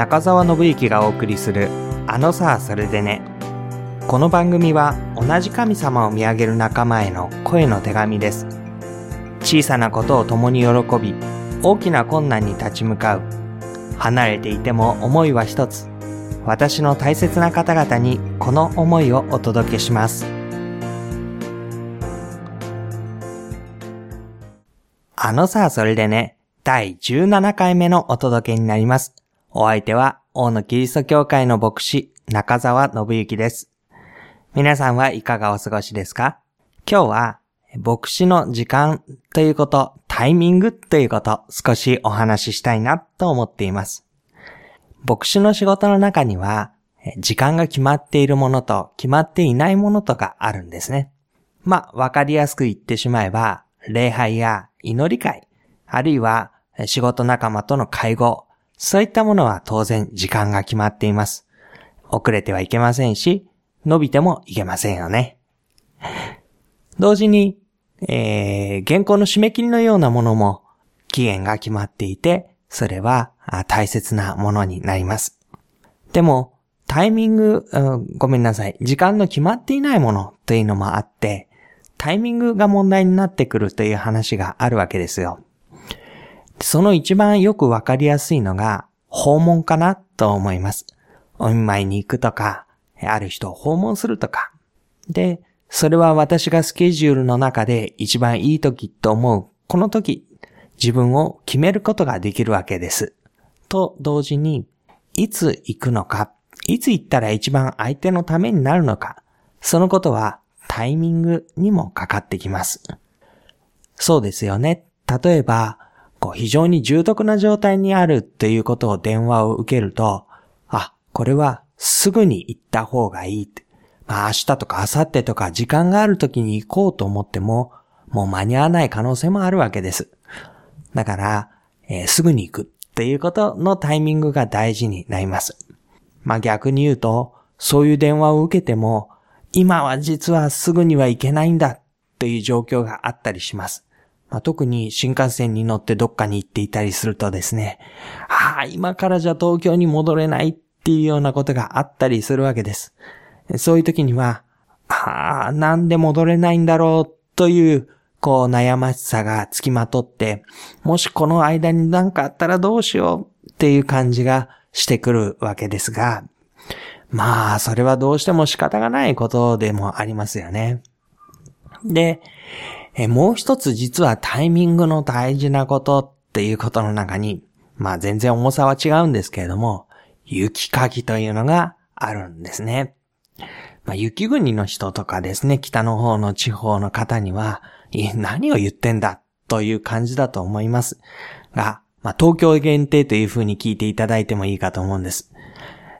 中澤信之がお送りするあのさあそれでね。この番組は同じ神様を見上げる仲間への声の手紙です。小さなことを共に喜び、大きな困難に立ち向かう。離れていても思いは一つ。私の大切な方々にこの思いをお届けします。あのさあそれでね、第17回目のお届けになります。お相手は、大野キリスト教会の牧師、中澤信之です。皆さんはいかがお過ごしですか？今日は、牧師の時間ということ、タイミングということ、少しお話ししたいなと思っています。牧師の仕事の中には、時間が決まっているものと決まっていないものとかあるんですね。まあ、わかりやすく言ってしまえば、礼拝や祈り会、あるいは仕事仲間との会合、そういったものは当然時間が決まっています。遅れてはいけませんし、伸びてもいけませんよね。同時に、えー、原稿の締め切りのようなものも期限が決まっていて、それは大切なものになります。でも、タイミング、ごめんなさい。時間の決まっていないものというのもあって、タイミングが問題になってくるという話があるわけですよ。その一番よくわかりやすいのが訪問かなと思います。お見舞いに行くとか、ある人を訪問するとか。で、それは私がスケジュールの中で一番いい時と思う、この時、自分を決めることができるわけです。と同時に、いつ行くのか、いつ行ったら一番相手のためになるのか、そのことはタイミングにもかかってきます。そうですよね。例えば、こう非常に重篤な状態にあるっていうことを電話を受けると、あ、これはすぐに行った方がいいって。まあ明日とか明後日とか時間がある時に行こうと思っても、もう間に合わない可能性もあるわけです。だから、えー、すぐに行くっていうことのタイミングが大事になります。まあ逆に言うと、そういう電話を受けても、今は実はすぐには行けないんだっていう状況があったりします。まあ、特に新幹線に乗ってどっかに行っていたりするとですね、ああ、今からじゃ東京に戻れないっていうようなことがあったりするわけです。そういう時には、ああ、なんで戻れないんだろうという、こう悩ましさがつきまとって、もしこの間に何かあったらどうしようっていう感じがしてくるわけですが、まあ、それはどうしても仕方がないことでもありますよね。で、えもう一つ実はタイミングの大事なことっていうことの中に、まあ全然重さは違うんですけれども、雪かきというのがあるんですね。まあ、雪国の人とかですね、北の方の地方の方には、何を言ってんだという感じだと思います。が、まあ、東京限定という風に聞いていただいてもいいかと思うんです。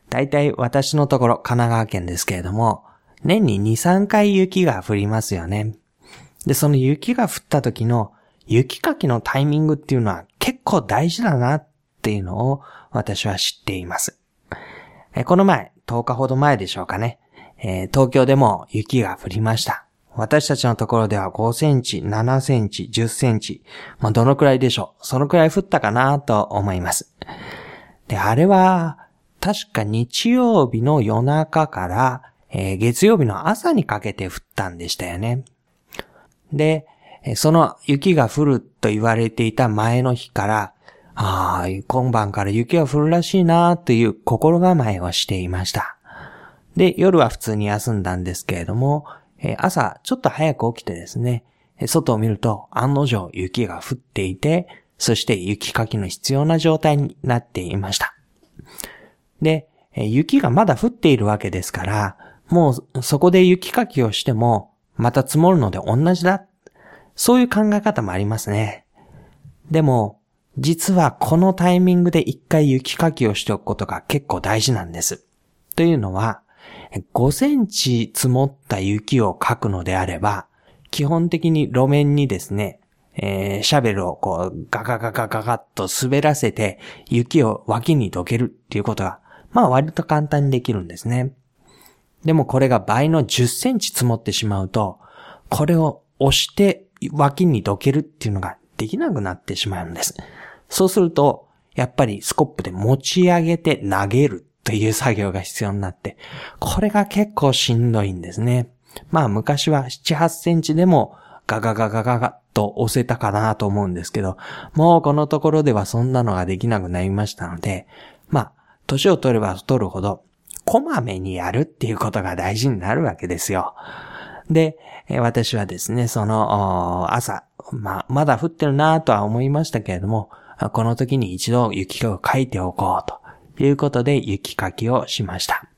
大体私のところ神奈川県ですけれども、年に2、3回雪が降りますよね。で、その雪が降った時の雪かきのタイミングっていうのは結構大事だなっていうのを私は知っています。えこの前、10日ほど前でしょうかね、えー、東京でも雪が降りました。私たちのところでは5センチ、7センチ、10センチ。まあ、どのくらいでしょう。そのくらい降ったかなと思います。で、あれは、確か日曜日の夜中から、えー、月曜日の朝にかけて降ったんでしたよね。で、その雪が降ると言われていた前の日から、ああ、今晩から雪が降るらしいなという心構えをしていました。で、夜は普通に休んだんですけれども、朝ちょっと早く起きてですね、外を見ると案の定雪が降っていて、そして雪かきの必要な状態になっていました。で、雪がまだ降っているわけですから、もうそこで雪かきをしてもまた積もるので同じだ。そういう考え方もありますね。でも、実はこのタイミングで一回雪かきをしておくことが結構大事なんです。というのは、5センチ積もった雪をかくのであれば、基本的に路面にですね、えー、シャベルをこうガガガガガガッと滑らせて雪を脇にどけるっていうことが、まあ割と簡単にできるんですね。でもこれが倍の10センチ積もってしまうと、これを押して脇にどけるっていうのができなくなってしまうんです。そうすると、やっぱりスコップで持ち上げて投げるという作業が必要になって、これが結構しんどいんですね。まあ昔は7、8センチでもガガガガガガと押せたかなと思うんですけど、もうこのところではそんなのができなくなりましたので、まあ、年を取れば取るほど、こまめにやるっていうことが大事になるわけですよ。で、私はですね、その、朝、ま、まだ降ってるなとは思いましたけれども、この時に一度雪を書いておこうということで雪かきをしました。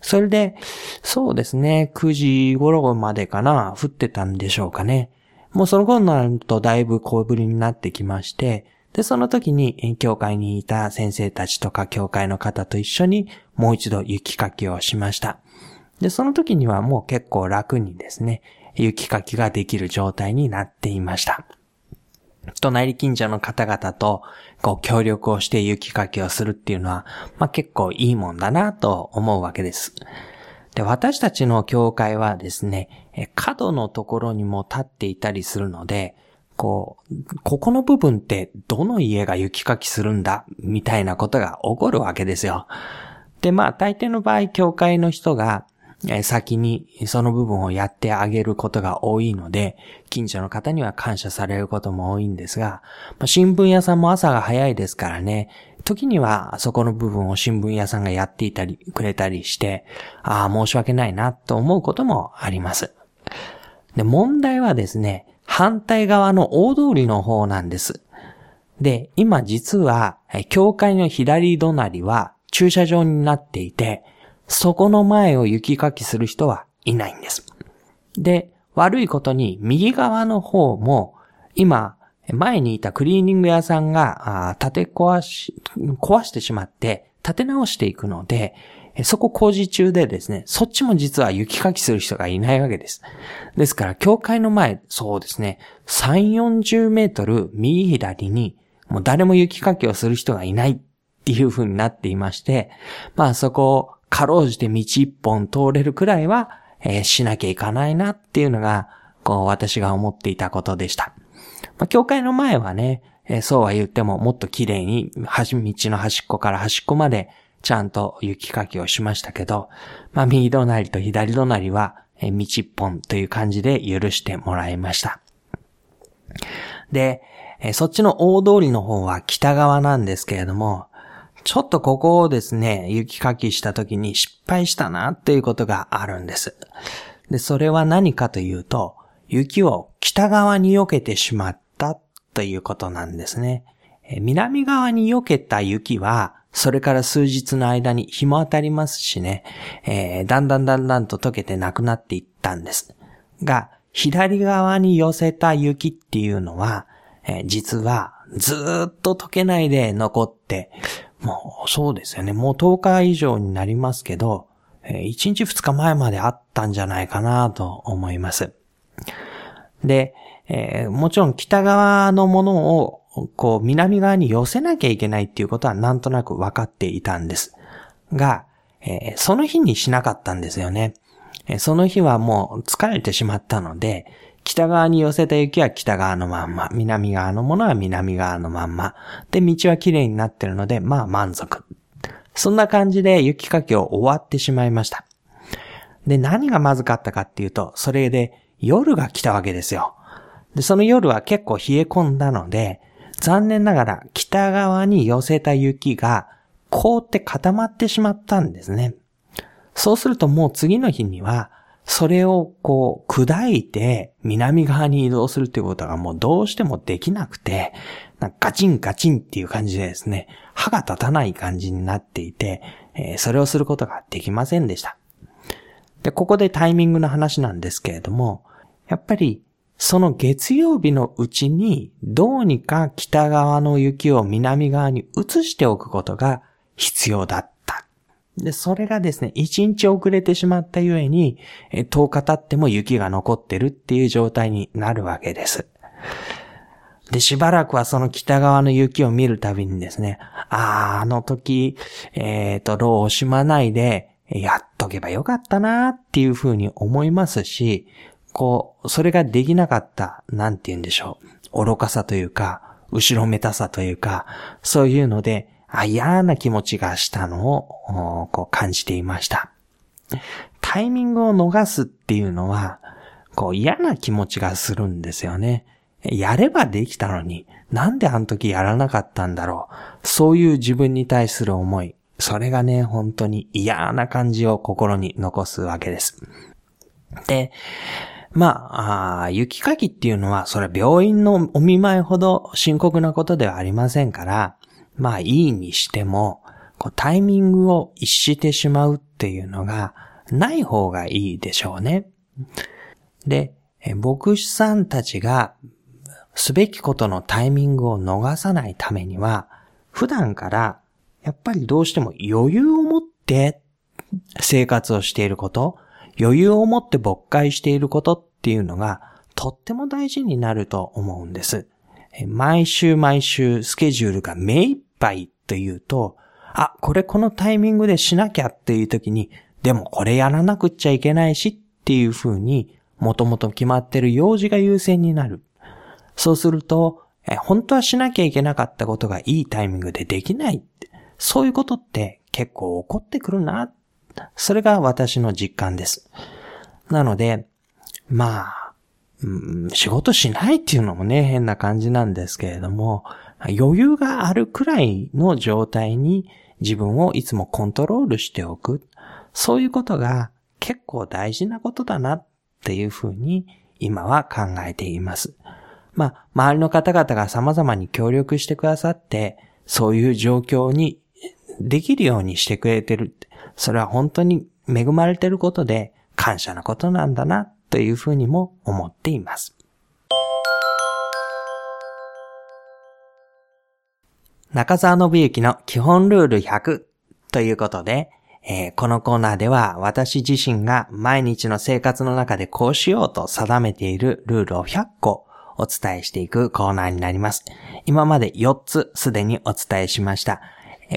それで、そうですね、9時頃までかな、降ってたんでしょうかね。もうその頃になるとだいぶ小ぶりになってきまして、で、その時に、教会にいた先生たちとか教会の方と一緒に、もう一度雪かきをしました。で、その時にはもう結構楽にですね、雪かきができる状態になっていました。隣近所の方々と、こう、協力をして雪かきをするっていうのは、まあ結構いいもんだなと思うわけです。で、私たちの教会はですね、角のところにも立っていたりするので、こう、ここの部分ってどの家が雪かきするんだみたいなことが起こるわけですよ。で、まあ大抵の場合、教会の人が先にその部分をやってあげることが多いので、近所の方には感謝されることも多いんですが、新聞屋さんも朝が早いですからね、時にはそこの部分を新聞屋さんがやっていたり、くれたりして、ああ、申し訳ないなと思うこともあります。で、問題はですね、反対側の大通りの方なんです。で、今実は、教会の左隣は駐車場になっていて、そこの前を雪かきする人はいないんです。で、悪いことに右側の方も、今、前にいたクリーニング屋さんが、建て壊し、壊してしまって、建て直していくので、そこ工事中でですね、そっちも実は雪かきする人がいないわけです。ですから、教会の前、そうですね、3、40メートル右左に、もう誰も雪かきをする人がいないっていう風になっていまして、まあそこをかろうじて道一本通れるくらいは、えー、しなきゃいかないなっていうのが、こう私が思っていたことでした。まあ、教会の前はね、えー、そうは言ってももっと綺麗に、道の端っこから端っこまでちゃんと雪かきをしましたけど、まあ、右隣と左隣は、え、道一本という感じで許してもらいました。で、え、そっちの大通りの方は北側なんですけれども、ちょっとここをですね、雪かきした時に失敗したなっていうことがあるんです。で、それは何かというと、雪を北側に避けてしまったということなんですね。南側に避けた雪は、それから数日の間に日も当たりますしね、えー、だんだんだんだんと溶けてなくなっていったんです。が、左側に寄せた雪っていうのは、えー、実はずーっと溶けないで残って、もうそうですよね。もう10日以上になりますけど、え1日2日前まであったんじゃないかなと思います。で、えー、もちろん北側のものをこう南側に寄せなきゃいけないっていうことはなんとなく分かっていたんです。が、えー、その日にしなかったんですよね。えー、その日はもう疲れてしまったので、北側に寄せた雪は北側のまんま、南側のものは南側のまんま。で、道は綺麗になってるので、まあ満足。そんな感じで雪かきを終わってしまいました。で、何がまずかったかっていうと、それで夜が来たわけですよ。で、その夜は結構冷え込んだので、残念ながら北側に寄せた雪が凍って固まってしまったんですね。そうするともう次の日にはそれをこう砕いて南側に移動するっていうことがもうどうしてもできなくて、ガチンガチンっていう感じでですね、歯が立たない感じになっていて、えー、それをすることができませんでした。で、ここでタイミングの話なんですけれども、やっぱりその月曜日のうちにどうにか北側の雪を南側に移しておくことが必要だったで、それがですね、1日遅れてしまったゆえに、10日経っても雪が残ってるっていう状態になるわけです。で、しばらくはその北側の雪を見るたびにですね、ああ、あの時、えっ、ー、と、ローをしまないで、やっとけばよかったなっていうふうに思いますし、こう、それができなかった、なんて言うんでしょう。愚かさというか、後ろめたさというか、そういうので、嫌な気持ちがしたのを、こう感じていました。タイミングを逃すっていうのは、こう嫌な気持ちがするんですよね。やればできたのに、なんであの時やらなかったんだろう。そういう自分に対する思い。それがね、本当に嫌な感じを心に残すわけです。で、まあ、あ雪かきっていうのは、それは病院のお見舞いほど深刻なことではありませんから、まあいいにしても、こうタイミングを逸してしまうっていうのがない方がいいでしょうね。で、牧師さんたちがすべきことのタイミングを逃さないためには、普段からやっぱりどうしても余裕を持って生活をしていること、余裕を持って勃会していることっていうのがとっても大事になると思うんです。毎週毎週スケジュールが目いっぱいというと、あ、これこのタイミングでしなきゃっていう時に、でもこれやらなくっちゃいけないしっていう風に、もともと決まってる用事が優先になる。そうすると、本当はしなきゃいけなかったことがいいタイミングでできない。そういうことって結構起こってくるな。それが私の実感です。なので、まあ、うん、仕事しないっていうのもね、変な感じなんですけれども、余裕があるくらいの状態に自分をいつもコントロールしておく。そういうことが結構大事なことだなっていうふうに今は考えています。まあ、周りの方々が様々に協力してくださって、そういう状況にできるようにしてくれてる。それは本当に恵まれてることで感謝なことなんだなというふうにも思っています。中澤信之の基本ルール100ということで、えー、このコーナーでは私自身が毎日の生活の中でこうしようと定めているルールを100個お伝えしていくコーナーになります。今まで4つすでにお伝えしました。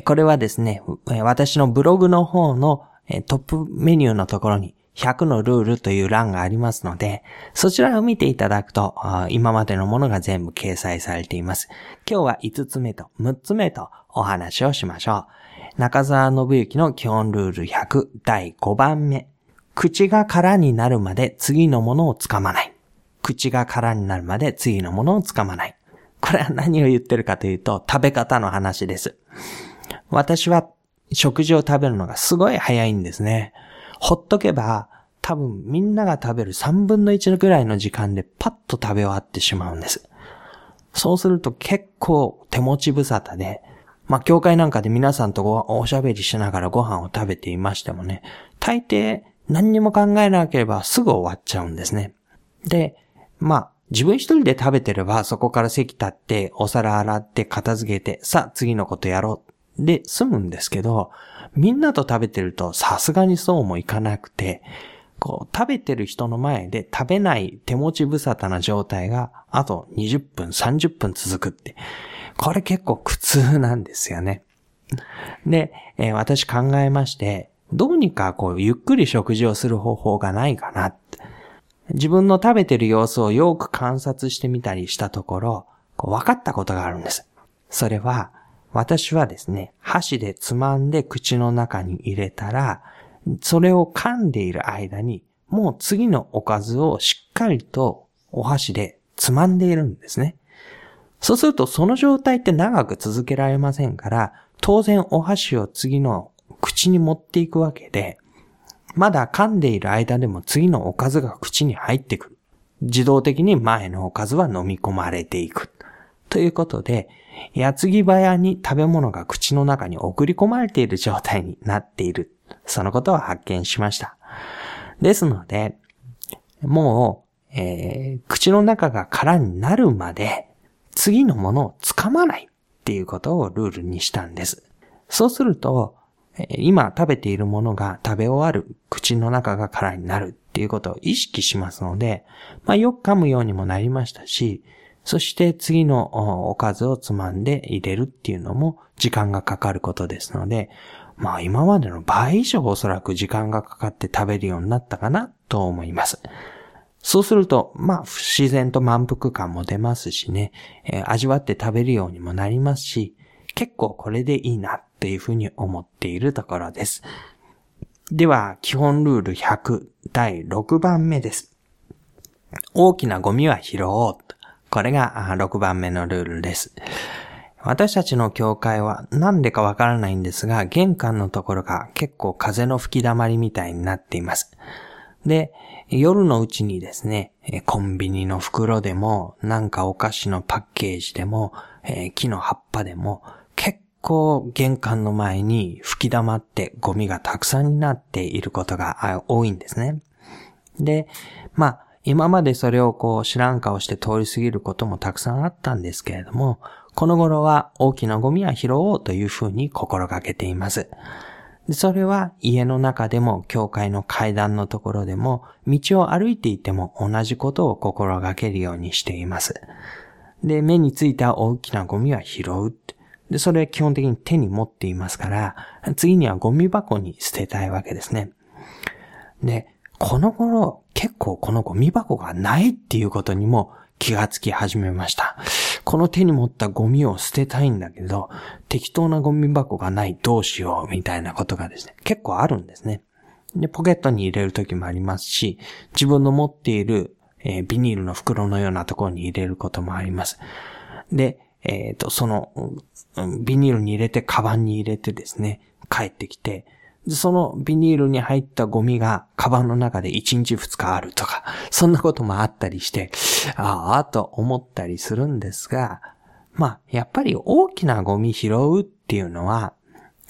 これはですね、私のブログの方のトップメニューのところに100のルールという欄がありますので、そちらを見ていただくと、今までのものが全部掲載されています。今日は5つ目と6つ目とお話をしましょう。中澤信之の基本ルール100第5番目。口が空になるまで次のものをつかまない。口が空になるまで次のものをつかまない。これは何を言ってるかというと、食べ方の話です。私は食事を食べるのがすごい早いんですね。ほっとけば、多分みんなが食べる3分の1ぐらいの時間でパッと食べ終わってしまうんです。そうすると結構手持ち無沙汰で、まあ、教会なんかで皆さんとおしゃべりしながらご飯を食べていましてもね、大抵何にも考えなければすぐ終わっちゃうんですね。で、まあ、自分一人で食べてればそこから席立ってお皿洗って片付けてさあ次のことやろうで済むんですけど、みんなと食べてるとさすがにそうもいかなくて、こう食べてる人の前で食べない手持ち無沙汰な状態があと20分30分続くって、これ結構苦痛なんですよね。で、えー、私考えまして、どうにかこうゆっくり食事をする方法がないかなって。自分の食べてる様子をよく観察してみたりしたところ、こう分かったことがあるんです。それは、私はですね、箸でつまんで口の中に入れたら、それを噛んでいる間に、もう次のおかずをしっかりとお箸でつまんでいるんですね。そうするとその状態って長く続けられませんから、当然お箸を次の口に持っていくわけで、まだ噛んでいる間でも次のおかずが口に入ってくる。自動的に前のおかずは飲み込まれていく。ということで、矢継ぎ早に食べ物が口の中に送り込まれている状態になっている。そのことを発見しました。ですので、もう、えー、口の中が空になるまで、次のものをつかまないっていうことをルールにしたんです。そうすると、今食べているものが食べ終わる、口の中が空になるっていうことを意識しますので、まあよく噛むようにもなりましたし、そして次のおかずをつまんで入れるっていうのも時間がかかることですので、まあ今までの倍以上おそらく時間がかかって食べるようになったかなと思います。そうすると、まあ不、自然と満腹感も出ますしね、えー、味わって食べるようにもなりますし、結構これでいいなっていうふうに思っているところです。では、基本ルール100第6番目です。大きなゴミは拾おう。これが6番目のルールです。私たちの教会は何でかわからないんですが、玄関のところが結構風の吹き溜まりみたいになっています。で、夜のうちにですね、コンビニの袋でも、なんかお菓子のパッケージでも、木の葉っぱでも、結構玄関の前に吹き溜まってゴミがたくさんになっていることが多いんですね。で、まあ、今までそれをこう知らん顔して通り過ぎることもたくさんあったんですけれども、この頃は大きなゴミは拾おうというふうに心がけています。それは家の中でも教会の階段のところでも道を歩いていても同じことを心がけるようにしています。で、目についた大きなゴミは拾う。で、それは基本的に手に持っていますから、次にはゴミ箱に捨てたいわけですね。で、この頃結構このゴミ箱がないっていうことにも気がつき始めました。この手に持ったゴミを捨てたいんだけど、適当なゴミ箱がないどうしようみたいなことがですね、結構あるんですね。で、ポケットに入れる時もありますし、自分の持っている、えー、ビニールの袋のようなところに入れることもあります。で、えっ、ー、と、その、ビニールに入れて、カバンに入れてですね、帰ってきて、そのビニールに入ったゴミがカバンの中で1日2日あるとか、そんなこともあったりして、ああ、と思ったりするんですが、まあ、やっぱり大きなゴミ拾うっていうのは、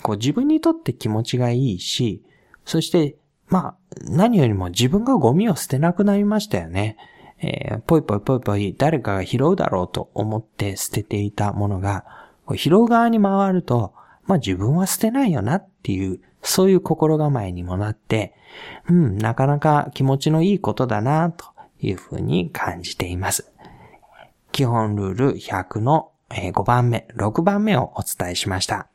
こう自分にとって気持ちがいいし、そして、まあ、何よりも自分がゴミを捨てなくなりましたよね。えー、ぽいぽいぽいぽい誰かが拾うだろうと思って捨てていたものが、拾う側に回ると、まあ自分は捨てないよなっていうそういう心構えにもなって、うん、なかなか気持ちのいいことだな、というふうに感じています。基本ルール100の5番目、6番目をお伝えしました。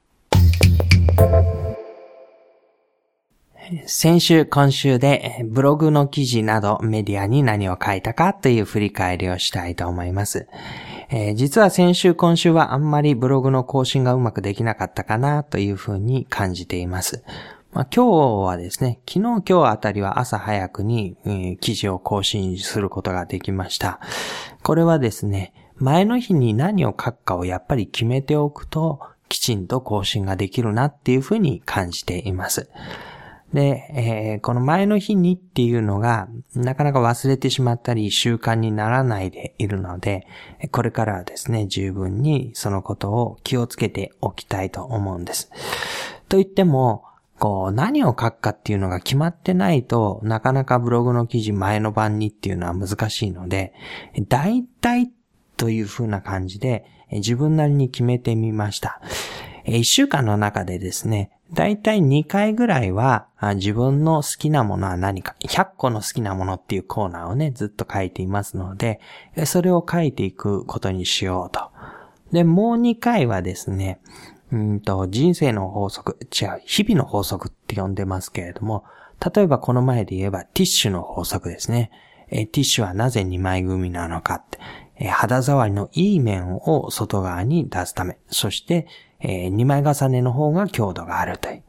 先週、今週でブログの記事などメディアに何を書いたかという振り返りをしたいと思います。えー、実は先週今週はあんまりブログの更新がうまくできなかったかなというふうに感じています。まあ、今日はですね、昨日今日あたりは朝早くに、えー、記事を更新することができました。これはですね、前の日に何を書くかをやっぱり決めておくと、きちんと更新ができるなっていうふうに感じています。で、えー、この前の日にっていうのが、なかなか忘れてしまったり習慣にならないでいるので、これからはですね、十分にそのことを気をつけておきたいと思うんです。と言っても、こう、何を書くかっていうのが決まってないとなかなかブログの記事前の晩にっていうのは難しいので、大体という風な感じで自分なりに決めてみました。一週間の中でですね、だいたい2回ぐらいは自分の好きなものは何か、100個の好きなものっていうコーナーをね、ずっと書いていますので、それを書いていくことにしようと。で、もう2回はですね、うんと、人生の法則、違う、日々の法則って呼んでますけれども、例えばこの前で言えばティッシュの法則ですね。えティッシュはなぜ2枚組なのかって、え肌触りのいい面を外側に出すため、そして、えー、2枚重ねの方が強度があるという。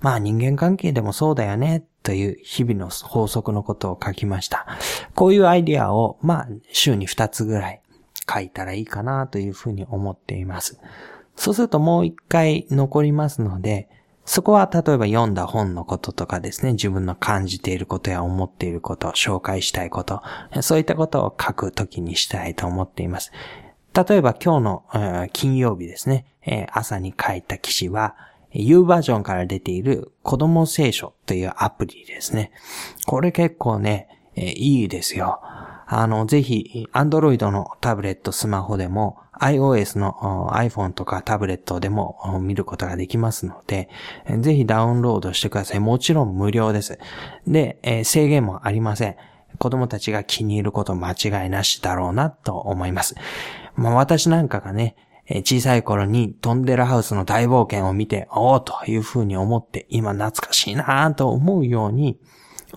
まあ人間関係でもそうだよね、という日々の法則のことを書きました。こういうアイディアを、まあ週に2つぐらい書いたらいいかなというふうに思っています。そうするともう一回残りますので、そこは例えば読んだ本のこととかですね、自分の感じていることや思っていること、紹介したいこと、そういったことを書くときにしたいと思っています。例えば今日の、金曜日ですね、朝に書いた記事は、U バージョンから出ている子供聖書というアプリですね。これ結構ね、いいですよ。あの、ぜひ、Android のタブレット、スマホでも、iOS の iPhone とかタブレットでも見ることができますので、ぜひダウンロードしてください。もちろん無料です。で、制限もありません。子供たちが気に入ること間違いなしだろうなと思います。まあ私なんかがね、小さい頃にトンデラハウスの大冒険を見て、おおというふうに思って、今懐かしいなぁと思うように、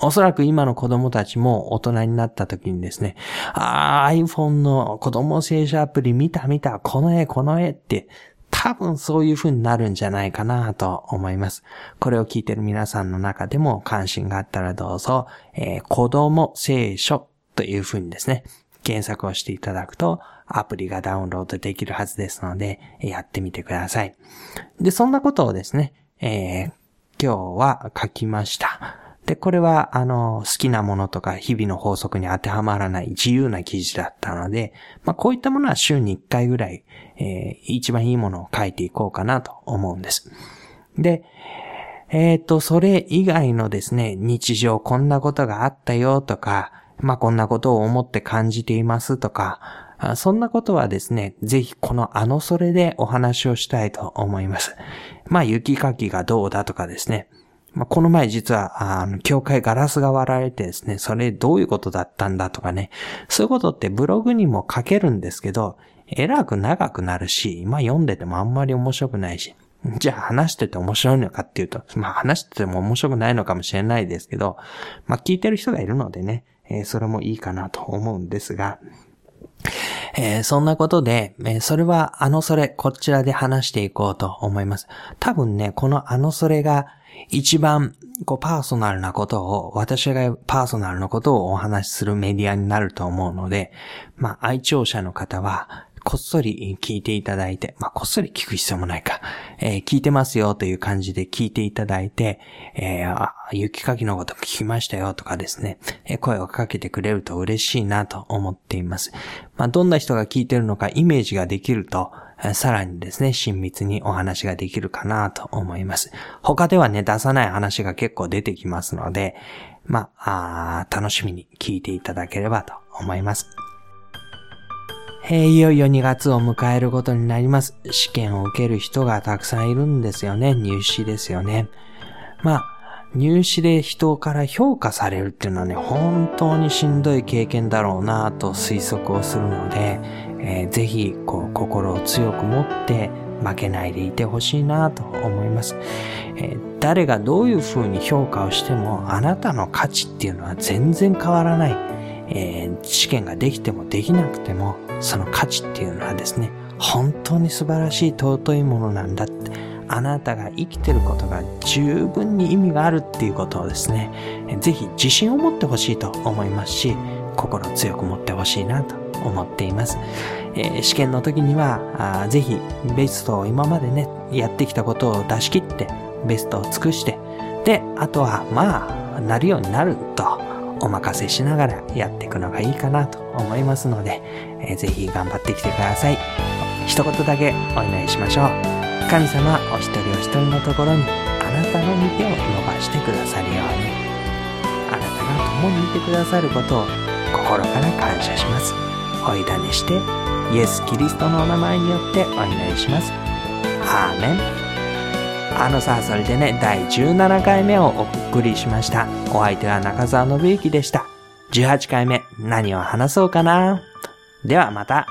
おそらく今の子供たちも大人になった時にですね、あー iPhone の子供静止アプリ見た見た、この絵この絵って多分そういう風になるんじゃないかなと思います。これを聞いてる皆さんの中でも関心があったらどうぞ、えー、子供聖書という風にですね、検索をしていただくとアプリがダウンロードできるはずですので、やってみてください。で、そんなことをですね、えー、今日は書きました。で、これは、あの、好きなものとか日々の法則に当てはまらない自由な記事だったので、まあ、こういったものは週に1回ぐらい、えー、一番いいものを書いていこうかなと思うんです。で、えっ、ー、と、それ以外のですね、日常こんなことがあったよとか、まあ、こんなことを思って感じていますとか、そんなことはですね、ぜひこのあのそれでお話をしたいと思います。まあ、雪かきがどうだとかですね。まあ、この前実は、あの、教会ガラスが割られてですね、それどういうことだったんだとかね。そういうことってブログにも書けるんですけど、えらく長くなるし、まあ読んでてもあんまり面白くないし。じゃあ話してて面白いのかっていうと、まあ話してても面白くないのかもしれないですけど、まあ聞いてる人がいるのでね、えー、それもいいかなと思うんですが、えー、そんなことで、えー、それはあのそれ、こちらで話していこうと思います。多分ね、このあのそれが一番こうパーソナルなことを、私がパーソナルなことをお話しするメディアになると思うので、まあ愛聴者の方は、こっそり聞いていただいて、まあ、こっそり聞く必要もないか、えー、聞いてますよという感じで聞いていただいて、えー、あ、雪かきのこと聞きましたよとかですね、えー、声をかけてくれると嬉しいなと思っています。まあ、どんな人が聞いてるのかイメージができると、さらにですね、親密にお話ができるかなと思います。他ではね、出さない話が結構出てきますので、まあ、あ楽しみに聞いていただければと思います。え、いよいよ2月を迎えることになります。試験を受ける人がたくさんいるんですよね。入試ですよね。まあ、入試で人から評価されるっていうのはね、本当にしんどい経験だろうなと推測をするので、えー、ぜひ、こう、心を強く持って負けないでいてほしいなと思います。えー、誰がどういう風に評価をしても、あなたの価値っていうのは全然変わらない。えー、試験ができてもできなくても、その価値っていうのはですね、本当に素晴らしい尊いものなんだって、あなたが生きてることが十分に意味があるっていうことをですね、ぜひ自信を持ってほしいと思いますし、心強く持ってほしいなと思っています。えー、試験の時にはあ、ぜひベストを今までね、やってきたことを出し切って、ベストを尽くして、で、あとはまあ、なるようになるとお任せしながらやっていくのがいいかなと思いますので、えー、ぜひ頑張ってきてください。一言だけお願いしましょう。神様お一人お一人のところにあなたの御手を伸ばしてくださるように、あなたが共にいてくださることを心から感謝します。お委ねして、イエス・キリストのお名前によってお祈りします。アーメン。あのさ、それでね、第17回目をお送りしました。お相手は中澤信之でした。18回目、何を話そうかなではまた。